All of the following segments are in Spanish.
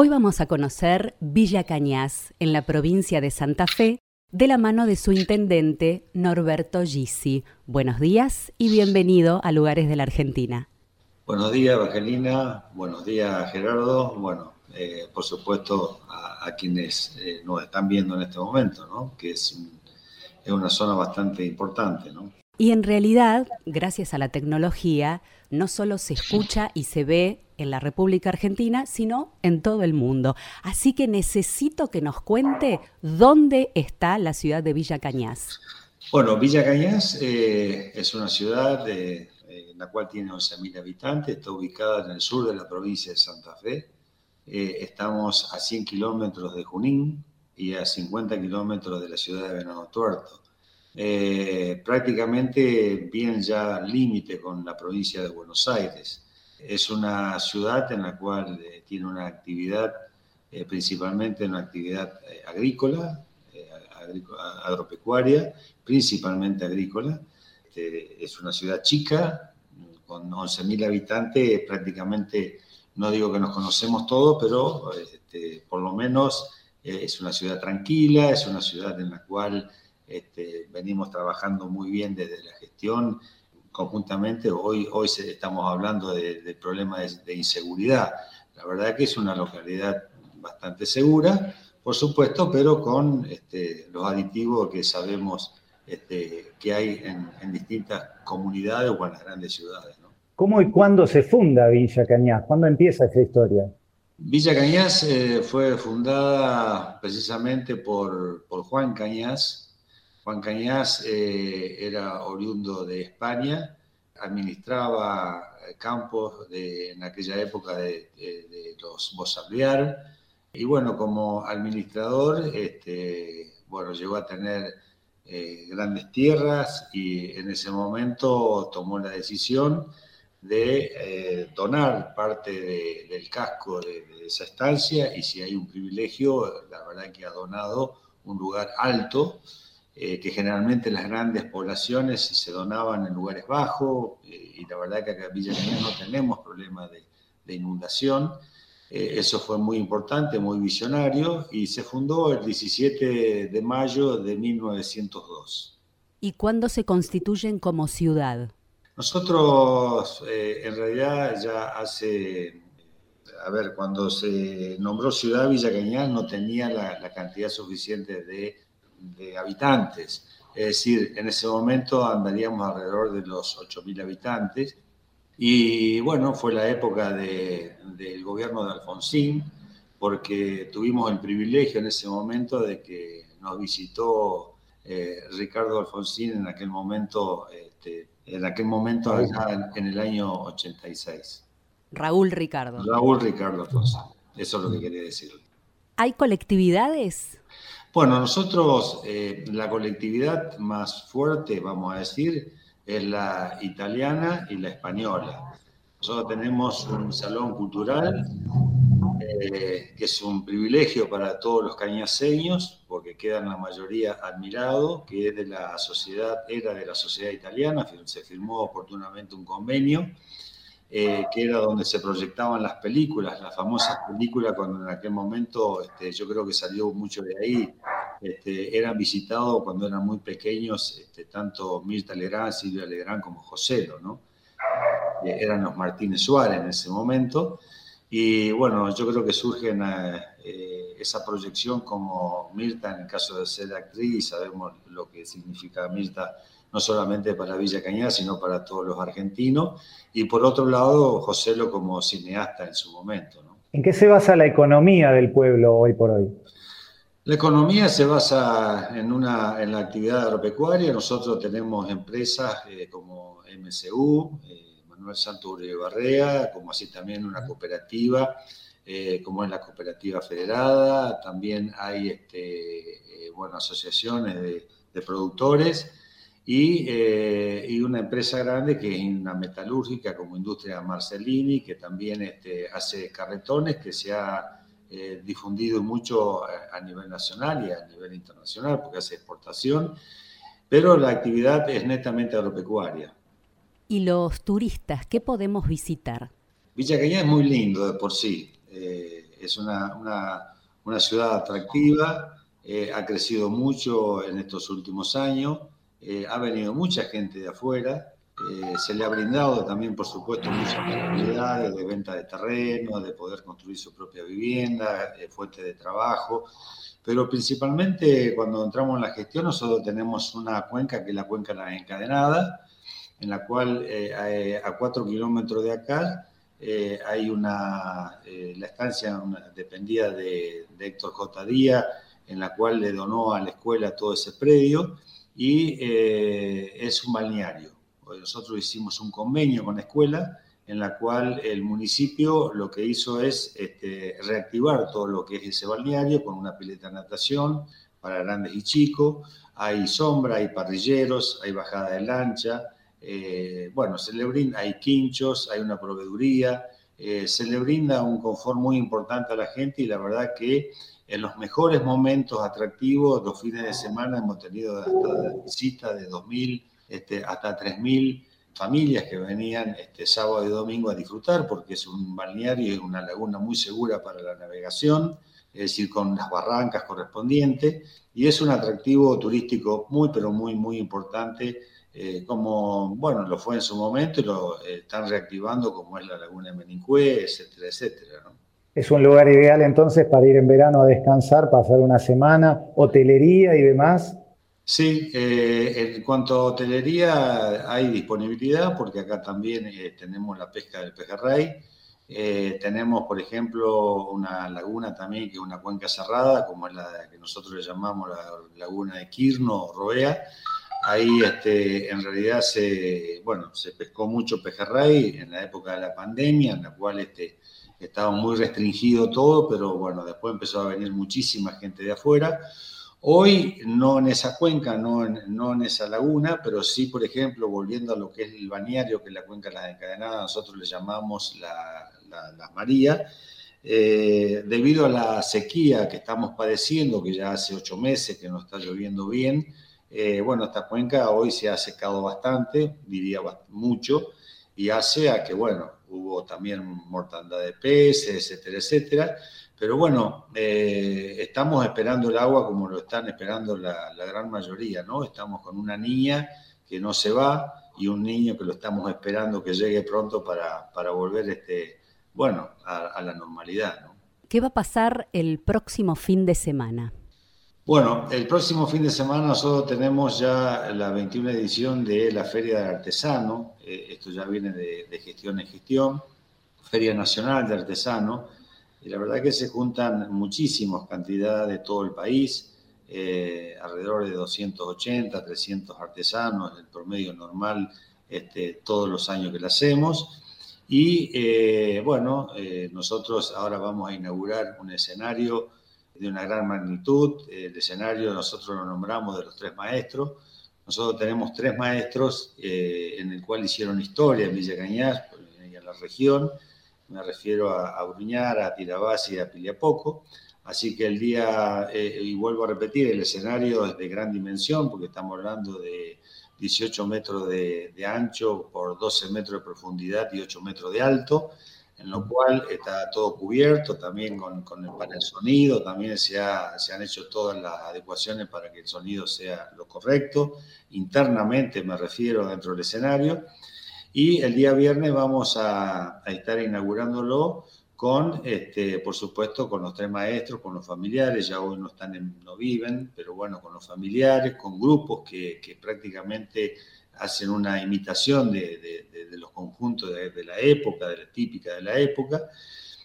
Hoy vamos a conocer Villa Cañas, en la provincia de Santa Fe, de la mano de su intendente Norberto Gisi. Buenos días y bienvenido a Lugares de la Argentina. Buenos días, Evangelina. Buenos días, Gerardo. Bueno, eh, por supuesto, a, quienes eh, nos están viendo en este momento, ¿no? que es, es una zona bastante importante. ¿no? Y en realidad, gracias a la tecnología, no solo se escucha y se ve en la República Argentina, sino en todo el mundo. Así que necesito que nos cuente dónde está la ciudad de Villa Cañas. Bueno, Villa Cañas eh, es una ciudad eh, en la cual tiene 11.000 habitantes, está ubicada en el sur de la provincia de Santa Fe. Eh, estamos a 100 kilómetros de Junín y a 50 kilómetros de la ciudad de Venado Tuerto. Prácticamente bien ya límite con la provincia de Buenos Aires. Es una ciudad en la cual eh, tiene una actividad, eh, principalmente una actividad eh, agrícola, agropecuaria, principalmente agrícola. Este, es una ciudad chica, con 11.000 habitantes, prácticamente, no digo que nos conocemos todos, pero este, por lo menos es una ciudad tranquila, es una ciudad en la cual este, venimos trabajando muy bien desde la gestión conjuntamente. Hoy, hoy estamos hablando de, de problemas de, inseguridad. La verdad que es una localidad bastante segura, por supuesto, pero con este, los aditivos que sabemos este, que hay en, distintas comunidades o en las grandes ciudades. ¿Cómo y cuándo se funda Villa Cañas? ¿Cuándo empieza esa historia? Villa Cañas eh, fue fundada precisamente por, por Juan Cañas, Juan Cañas eh, era oriundo de España, administraba eh, campos en aquella época de, los Bossarliar, y bueno, como administrador, este, bueno, llegó a tener eh, grandes tierras y en ese momento tomó la decisión de donar parte del casco de, esa estancia. Y si hay un privilegio, la verdad que ha donado un lugar alto eh, que generalmente las grandes poblaciones se donaban en lugares bajos, eh, y la verdad que acá en Villa Cañas no tenemos problemas de, inundación. Eh, eso fue muy importante, muy visionario, y se fundó el 17 de mayo de 1902. ¿Y cuándo se constituyen como ciudad? Nosotros, en realidad, ya hace a ver, cuando se nombró Ciudad Villa Cañas no tenía la, la, cantidad suficiente de de habitantes. Es decir, en ese momento andaríamos alrededor de los 8.000 habitantes. Y bueno, fue la época del gobierno de Alfonsín, porque tuvimos el privilegio en ese momento de que nos visitó eh, Ricardo Alfonsín en aquel momento, este, en aquel momento allá en, el año 86. Raúl Ricardo. Raúl Ricardo Alfonsín. Eso es lo que quería decir. ¿Hay colectividades? Bueno, nosotros, eh, la colectividad más fuerte, vamos a decir, es la italiana y la española. Nosotros tenemos un salón cultural eh, que es un privilegio para todos los cañaseños, porque quedan la mayoría admirados, que es de la sociedad, era de la sociedad italiana, se firmó oportunamente un convenio eh, que era donde se proyectaban las películas, las famosas películas, cuando en aquel momento este, yo creo que salió mucho de ahí, este, eran visitados cuando eran muy pequeños, este, tanto Mirta Legrand, Silvia Legrand como Joselo, ¿no? Eh, eran los Martínez Suárez en ese momento. Y bueno, yo creo que surge eh, esa proyección como Mirta, en el caso de ser actriz, sabemos lo que significa Mirta no solamente para Villa Cañada, sino para todos los argentinos. Y por otro lado, Joselo como cineasta en su momento. ¿En qué se basa la economía del pueblo hoy por hoy? La economía se basa en, una, en la actividad agropecuaria. Nosotros tenemos empresas eh, como MCU, eh, Manuel Santo Uribe Barrea, como así también una cooperativa, eh, como es la Cooperativa Federada. También hay este, bueno, asociaciones de, de productores eh, y, una empresa grande que es una metalúrgica como Industria Marcellini, que también este, hace carretones, que se ha eh, difundido mucho a, nivel nacional y a nivel internacional, porque hace exportación, pero la actividad es netamente agropecuaria. ¿Y los turistas qué podemos visitar? Villa Cañada es muy lindo de por sí. Eh, es una, una, una ciudad atractiva, ha crecido mucho en estos últimos años, ha venido mucha gente de afuera, eh, se le ha brindado también, por supuesto, muchas posibilidades de venta de terreno, de poder construir su propia vivienda, eh, fuente de trabajo, pero principalmente cuando entramos en la gestión nosotros tenemos una cuenca que es la cuenca encadenada, en la cual eh, a cuatro kilómetros de acá hay una, la estancia dependía de, de Héctor J. Díaz, en la cual le donó a la escuela todo ese predio y es un balneario nosotros hicimos un convenio con la escuela en la cual el municipio lo que hizo es este, reactivar todo lo que es ese balneario con una pileta de natación para grandes y chicos. Hay sombra, hay parrilleros, hay bajada de lancha. Eh, bueno, se le brinda, hay quinchos, hay una proveeduría. Eh, se le brinda un confort muy importante a la gente y la verdad que en los mejores momentos atractivos, los fines de semana hemos tenido hasta visitas de 2.000 este, hasta 3.000 familias que venían este, sábado y domingo a disfrutar, porque es un balneario y una laguna muy segura para la navegación, es decir, con las barrancas correspondientes, y es un atractivo turístico muy, pero muy, muy importante, eh, como, bueno, lo fue en su momento y lo eh, están reactivando, como es la laguna de Menicué, etcétera, etcétera. Es un lugar ideal entonces para ir en verano a descansar, pasar una semana, hotelería y demás. Sí, eh, en cuanto a hotelería hay disponibilidad porque acá también eh, tenemos la pesca del pejerrey. Eh, tenemos, por ejemplo, una laguna también que es una cuenca cerrada, como es la que nosotros le llamamos la laguna de Quirno o Roea. Ahí este, en realidad se, bueno, se pescó mucho pejerrey en la época de la pandemia, en la cual este, estaba muy restringido todo, pero bueno, después empezó a venir muchísima gente de afuera. Hoy no en esa cuenca, no en, no en esa laguna, pero sí, por ejemplo, volviendo a lo que es el bañario, que es la cuenca de la encadenada, nosotros le llamamos la, la, María, eh, debido a la sequía que estamos padeciendo, que ya hace ocho meses que no está lloviendo bien, eh, bueno, esta cuenca hoy se ha secado bastante, diría mucho, y hace a que, bueno, hubo también mortandad de peces, etcétera, etcétera. Pero bueno, eh, estamos esperando el agua como lo están esperando la, gran mayoría, ¿no? Estamos con una niña que no se va y un niño que lo estamos esperando que llegue pronto para, para volver, este, bueno, a, la normalidad, ¿no? ¿Qué va a pasar el próximo fin de semana? Bueno, el próximo fin de semana nosotros tenemos ya la 21 edición de la Feria del Artesano, eh, esto ya viene de, gestión en gestión, Feria Nacional de Artesano, y la verdad que se juntan muchísimas cantidades de todo el país, eh, alrededor de 280, 300 artesanos, el promedio normal este, todos los años que lo hacemos. Y eh, bueno, nosotros ahora vamos a inaugurar un escenario de una gran magnitud. El escenario nosotros lo nombramos de los tres maestros. Nosotros tenemos tres maestros en el cual hicieron historia en Villa Cañas y en la región me refiero a, a Bruñar, a Tirabás y a Piliapoco. Así que el día, eh, y vuelvo a repetir, el escenario es de gran dimensión, porque estamos hablando de 18 metros de, ancho por 12 metros de profundidad y 8 metros de alto, en lo cual está todo cubierto, también con, con el panel sonido, también se, se han hecho todas las adecuaciones para que el sonido sea lo correcto, internamente me refiero dentro del escenario, y el día viernes vamos a, estar inaugurándolo con, este, por supuesto, con los tres maestros, con los familiares, ya hoy no están, no viven, pero bueno, con los familiares, con grupos que, prácticamente hacen una imitación de, los conjuntos de, la época, de la típica de la época.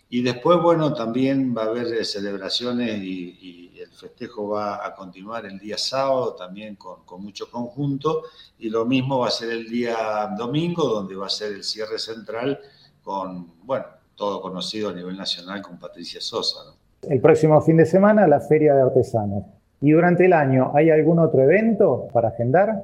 Y después, bueno, también va a haber celebraciones y el festejo va a continuar el día sábado también con, con, mucho conjunto y lo mismo va a ser el día domingo donde va a ser el cierre central con, bueno, todo conocido a nivel nacional con Patricia Sosa. El próximo fin de semana la Feria de Artesanos. ¿Y durante el año hay algún otro evento para agendar?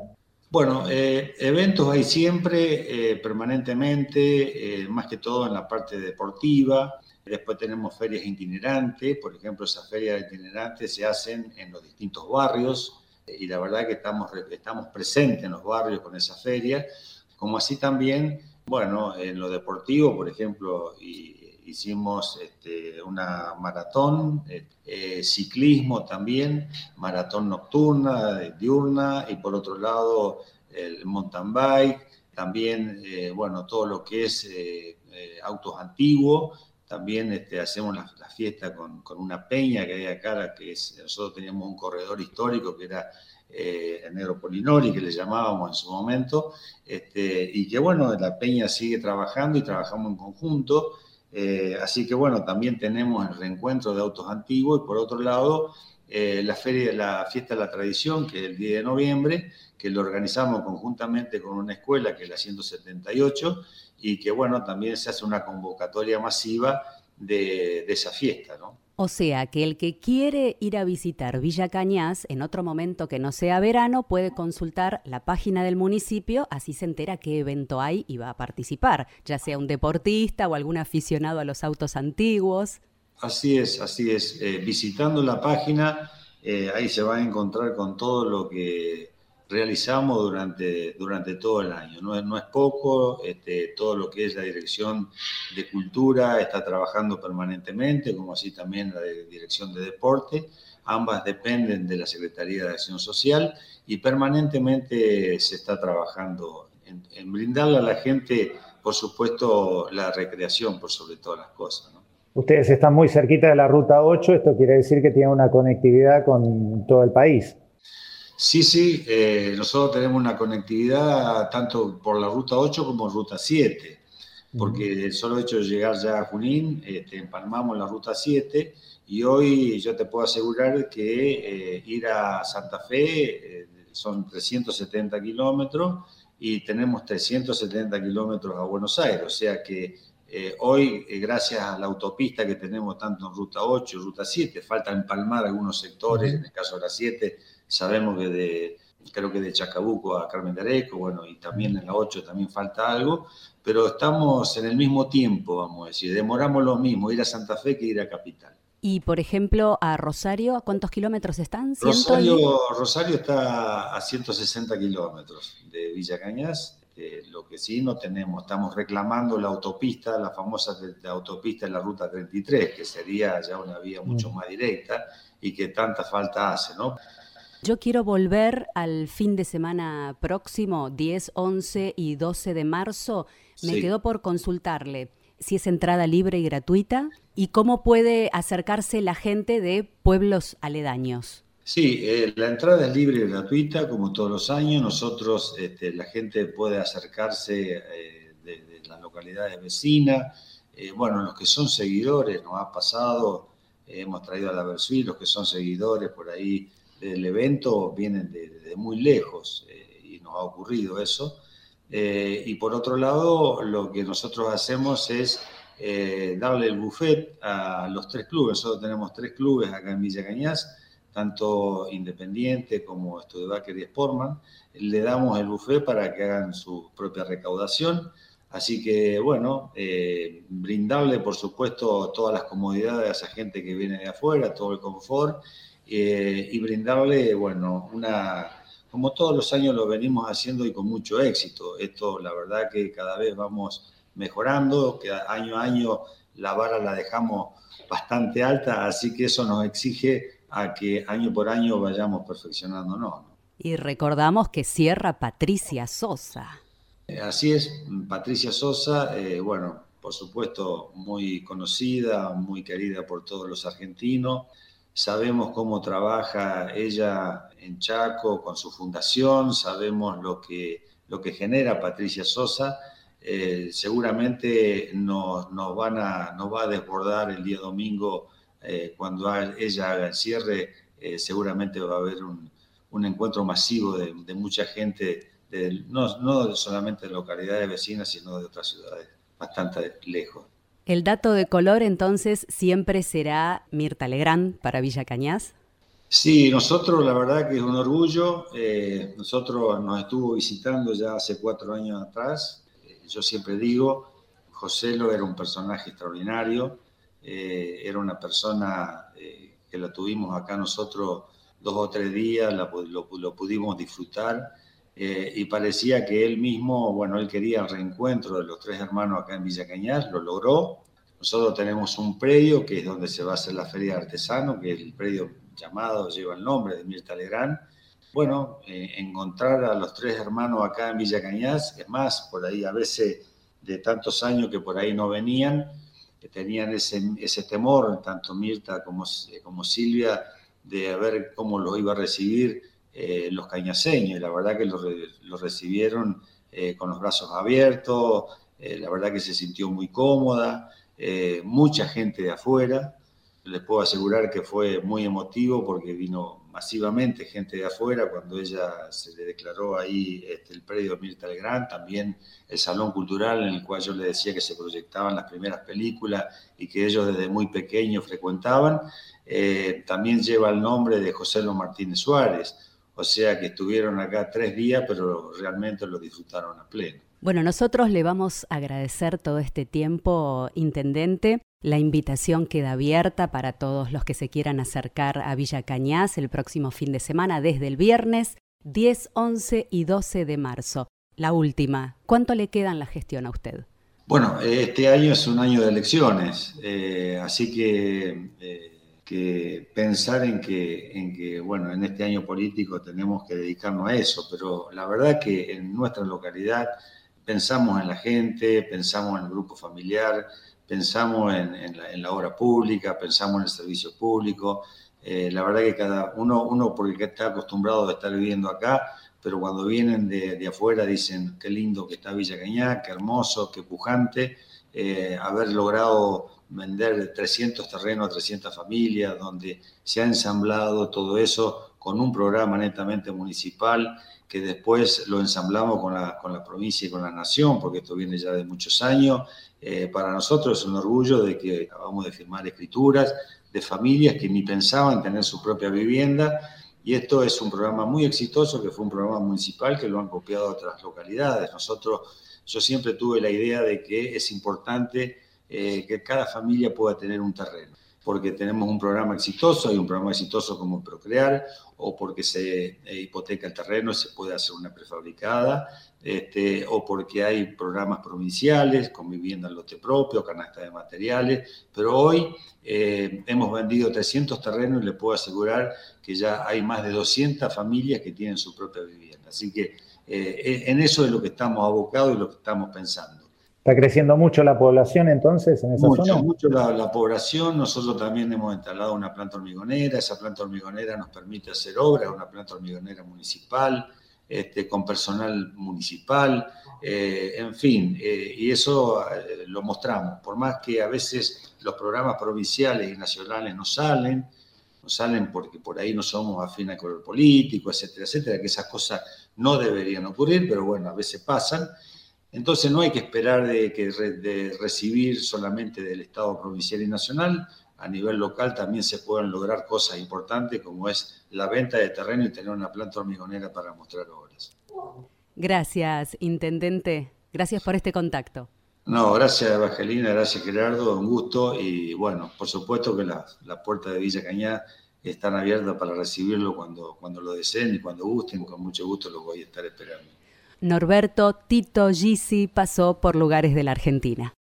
Bueno, eh, eventos hay siempre, eh, permanentemente, eh, más que todo en la parte deportiva. Después tenemos ferias itinerantes, por ejemplo, esas ferias itinerantes se hacen en los distintos barrios y la verdad que estamos, estamos presentes en los barrios con esas ferias, como así también, bueno, en lo deportivo, por ejemplo, y, hicimos este, una maratón, eh, ciclismo también, maratón nocturna, diurna, y por otro lado el mountain bike, también, bueno, todo lo que es autos antiguos, también este, hacemos la, fiesta con, una peña que hay acá, que nosotros teníamos un corredor histórico que era eh, Negro Polinori, que le llamábamos en su momento, este, y que bueno, la peña sigue trabajando y trabajamos en conjunto. Eh, así que bueno, también tenemos el reencuentro de autos antiguos y por otro lado, eh, la, feria, la fiesta de la tradición, que es el 10 de noviembre, que lo organizamos conjuntamente con una escuela, que es la 178, y que bueno, también se hace una convocatoria masiva de, esa fiesta, ¿no? O sea que el que quiere ir a visitar Villa Cañas en otro momento que no sea verano puede consultar la página del municipio, así se entera qué evento hay y va a participar, ya sea un deportista o algún aficionado a los autos antiguos. Así es, así es. Eh, visitando la página, eh, ahí se va a encontrar con todo lo que realizamos durante, durante todo el año. No es, no es poco, este, todo lo que es la Dirección de Cultura está trabajando permanentemente, como así también la Dirección de Deporte. Ambas dependen de la Secretaría de Acción Social y permanentemente se está trabajando en, brindarle a la gente, por supuesto, la recreación por sobre todas las cosas. Ustedes están muy cerquita de la Ruta 8, esto quiere decir que tienen una conectividad con todo el país. Sí, sí, eh, nosotros tenemos una conectividad tanto por la ruta 8 como ruta 7, porque el solo hecho de llegar ya a Junín, este, empalmamos la ruta 7 y hoy yo te puedo asegurar que eh, ir a Santa Fe eh, son 370 kilómetros y tenemos 370 kilómetros a Buenos Aires, o sea que hoy, gracias a la autopista que tenemos tanto en ruta 8 y ruta 7, falta empalmar algunos sectores, en el caso de la 7 Sabemos que de, creo que de Chacabuco a Carmen de Areco, bueno, y también en la 8 también falta algo, pero estamos en el mismo tiempo, vamos a decir, demoramos lo mismo ir a Santa Fe que ir a Capital. Y, por ejemplo, a Rosario, ¿a cuántos kilómetros están? Rosario, Rosario está a 160 kilómetros de Villa Cañas. Eh, lo que sí no tenemos, estamos reclamando la autopista, la famosa autopista en la ruta 33, que sería ya una vía mucho mm. más directa y que tanta falta hace, ¿no? Yo quiero volver al fin de semana próximo, 10, 11 y 12 de marzo. Me quedó por consultarle si es entrada libre y gratuita y cómo puede acercarse la gente de pueblos aledaños. Sí, eh, la entrada es libre y gratuita, como todos los años. Nosotros, este, la gente puede acercarse eh, de, las localidades vecinas. Eh, bueno, los que son seguidores, nos ha pasado, hemos traído a la Versuí, los que son seguidores por ahí del evento vienen de, muy lejos eh, y nos ha ocurrido eso. Eh, y por otro lado, lo que nosotros hacemos es eh, darle el buffet a los tres clubes. Nosotros tenemos tres clubes acá en Villa Cañas, tanto Independiente como Studebaker y Sportman. Le damos el buffet para que hagan su propia recaudación. Así que, bueno, brindarle, por supuesto, todas las comodidades a esa gente que viene de afuera, todo el confort eh, y brindarle, bueno, una, como todos los años lo venimos haciendo y con mucho éxito. Esto, la verdad que cada vez vamos mejorando, que año a año la vara la dejamos bastante alta, así que eso nos exige a que año por año vayamos perfeccionándonos. Y recordamos que cierra Patricia Sosa. Eh, así es, Patricia Sosa, eh, bueno, por supuesto muy conocida, muy querida por todos los argentinos sabemos cómo trabaja ella en Chaco con su fundación, sabemos lo que, lo que genera Patricia Sosa. Eh, seguramente nos, nos, a, nos va a desbordar el día domingo eh, cuando ella haga el cierre. Eh, seguramente va a haber un, un encuentro masivo de, de mucha gente, de, no, no solamente de localidades vecinas, sino de otras ciudades bastante lejos. El dato de color entonces siempre será Mirta Legrand para Villa Cañas. Sí, nosotros la verdad que es un orgullo. Eh, nosotros nos estuvo visitando ya hace cuatro años atrás. Eh, yo siempre digo, José lo era un personaje extraordinario. Eh, era una persona que la tuvimos acá nosotros dos o tres días, lo, lo, pudimos disfrutar. Y parecía que él mismo, bueno, él quería el reencuentro de los tres hermanos acá en Villa Cañas, lo logró, Nosotros tenemos un predio que es donde se va a hacer la feria de artesano, que es el predio llamado, lleva el nombre de Mirta Legrand. Bueno, eh, encontrar a los tres hermanos acá en Villa Cañas, es más, por ahí a veces de tantos años que por ahí no venían, que tenían ese, ese temor, tanto Mirta como, como Silvia, de ver cómo lo iba a recibir eh, los cañaseños. La verdad que lo, recibieron eh, con los brazos abiertos, la verdad que se sintió muy cómoda, mucha gente de afuera, les puedo asegurar que fue muy emotivo porque vino masivamente gente de afuera cuando ella se le declaró ahí este, el predio Mirta Legrand, también el Salón Cultural en el cual yo le decía que se proyectaban las primeras películas y que ellos desde muy pequeños frecuentaban, eh, también lleva el nombre de José Lo Martínez Suárez, o sea que estuvieron acá tres días, pero realmente lo disfrutaron a pleno. Bueno, nosotros le vamos a agradecer todo este tiempo, Intendente. La invitación queda abierta para todos los que se quieran acercar a Villa Cañas el próximo fin de semana, desde el viernes 10, 11 y 12 de marzo. La última, ¿cuánto le queda en la gestión a usted? Bueno, este año es un año de elecciones, eh, así que, eh, que, pensar en que, en que, bueno, en este año político tenemos que dedicarnos a eso, pero la verdad que en nuestra localidad pensamos en la gente, pensamos en el grupo familiar, pensamos en, la, obra pública, pensamos en el servicio público. Eh, la verdad que cada uno, uno porque está acostumbrado a estar viviendo acá, pero cuando vienen de, afuera dicen qué lindo que está Villa Cañá, qué hermoso, qué pujante, eh, haber logrado vender 300 terrenos a 300 familias, donde se ha ensamblado todo eso con un programa netamente municipal que después lo ensamblamos con la, con la provincia y con la nación, porque esto viene ya de muchos años. Eh, para nosotros es un orgullo de que acabamos de firmar escrituras de familias que ni pensaban tener su propia vivienda. Y esto es un programa muy exitoso, que fue un programa municipal que lo han copiado otras localidades. Nosotros, yo siempre tuve la idea de que es importante eh, que cada familia pueda tener un terreno porque tenemos un programa exitoso, hay un programa exitoso como Procrear, o porque se eh, hipoteca el terreno se puede hacer una prefabricada, este, o porque hay programas provinciales con vivienda en lote propio, canasta de materiales, pero hoy eh, hemos vendido 300 terrenos y le puedo asegurar que ya hay más de 200 familias que tienen su propia vivienda. Así que eh, en eso es lo que estamos abocados y lo que estamos pensando. ¿Está creciendo mucho la población entonces en esa mucho, zona? Mucho la, la, población. Nosotros también hemos instalado una planta hormigonera. Esa planta hormigonera nos permite hacer obras, una planta hormigonera municipal, este, con personal municipal, eh, en fin. Eh, y eso eh, lo mostramos. Por más que a veces los programas provinciales y nacionales no salen, no salen porque por ahí no somos afines al color político, etcétera, etcétera, que esas cosas no deberían ocurrir, pero bueno, a veces pasan. Entonces no hay que esperar de, que de recibir solamente del Estado provincial y nacional, a nivel local también se pueden lograr cosas importantes como es la venta de terreno y tener una planta hormigonera para mostrar obras. Gracias, Intendente. Gracias por este contacto. No, gracias Evangelina, gracias Gerardo, un gusto y bueno, por supuesto que las la puertas de Villa Cañá están abiertas para recibirlo cuando, cuando lo deseen y cuando gusten, con mucho gusto los voy a estar esperando. Norberto Tito Gisi pasó por lugares de la Argentina.